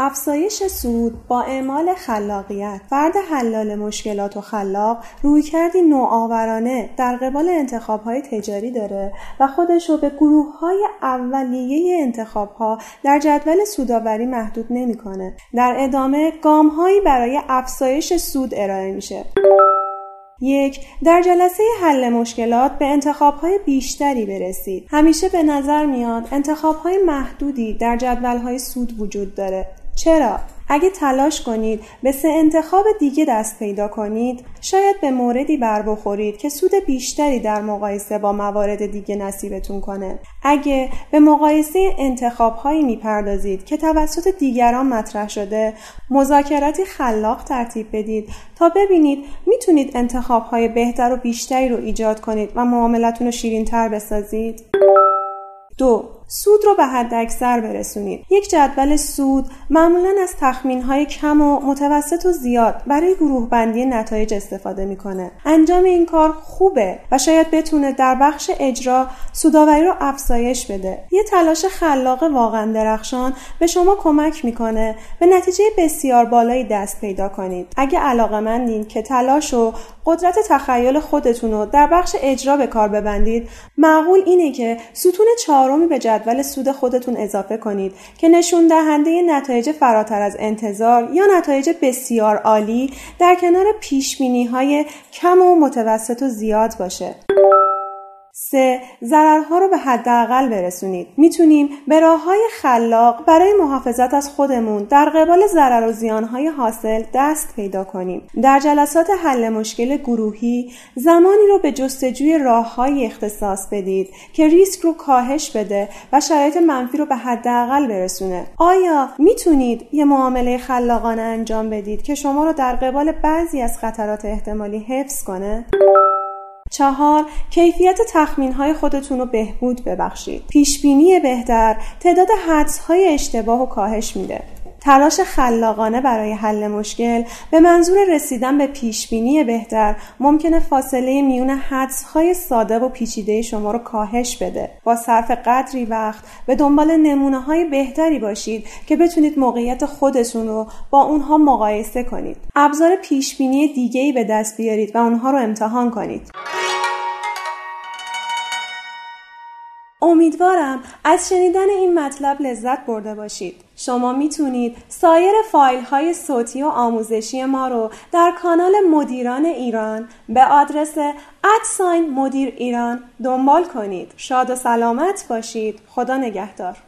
افزایش سود با اعمال خلاقیت فرد حلال مشکلات و خلاق روی کردی نوآورانه در قبال انتخاب های تجاری داره و خودش رو به گروه های اولیه انتخاب ها در جدول سوداوری محدود نمی‌کنه. در ادامه گام هایی برای افزایش سود ارائه میشه. یک در جلسه حل مشکلات به انتخاب های بیشتری برسید. همیشه به نظر میاد انتخاب های محدودی در جدول های سود وجود داره. چرا؟ اگه تلاش کنید به سه انتخاب دیگه دست پیدا کنید شاید به موردی بر بخورید که سود بیشتری در مقایسه با موارد دیگه نصیبتون کنه اگه به مقایسه انتخاب هایی می‌پردازید که توسط دیگران مطرح شده مذاکراتی خلاق ترتیب بدید تا ببینید می‌تونید انتخاب های بهتر و بیشتری رو ایجاد کنید و معاملتون رو شیرین تر بسازید دو سود رو به حد اکثر برسونید. یک جدول سود معمولا از تخمین های کم و متوسط و زیاد برای گروه بندی نتایج استفاده می‌کنه. انجام این کار خوبه و شاید بتونه در بخش اجرا سوداوری رو افزایش بده. یه تلاش خلاق واقعا درخشان به شما کمک می‌کنه. به نتیجه بسیار بالایی دست پیدا کنید. اگه علاقه مندین که تلاش و قدرت تخیل خودتون رو در بخش اجرا به کار ببندید معقول اینه که ستون چهارمی به سود خودتون اضافه کنید که نشون دهنده نتایج فراتر از انتظار یا نتایج بسیار عالی در کنار پیش های کم و متوسط و زیاد باشه. سه ضررها رو به حداقل برسونید. می‌تونیم به راه های خلاق برای محافظت از خودمون در قبال ضرر و زیانهای حاصل دست پیدا کنیم. در جلسات حل مشکل گروهی زمانی رو به جستجوی راههایی اختصاص بدید که ریسک رو کاهش بده و شرایط منفی رو به حداقل برسونه. آیا می‌تونید یه معامله خلاقانه انجام بدید که شما رو در قبال بعضی از خطرات احتمالی حفظ کنه؟ چهار کیفیت تخمین های خودتون رو بهبود ببخشید. پیشبینی بهتر تعداد حدس های اشتباه و کاهش میده. تلاش خلاقانه برای حل مشکل به منظور رسیدن به پیشبینی بهتر ممکنه فاصله میون حدس های ساده و پیچیده شما رو کاهش بده. با صرف قدری وقت به دنبال نمونه های بهتری باشید که بتونید موقعیت خودتون رو با اونها مقایسه کنید. ابزار پیشبینی دیگه ای به دست بیارید و اونها رو امتحان کنید. امیدوارم از شنیدن این مطلب لذت برده باشید. شما می‌تونید سایر فایل های صوتی و آموزشی ما رو در کانال مدیران ایران به آدرس ادساین مدیر ایران دنبال کنید. شاد و سلامت باشید. خدا نگهدار.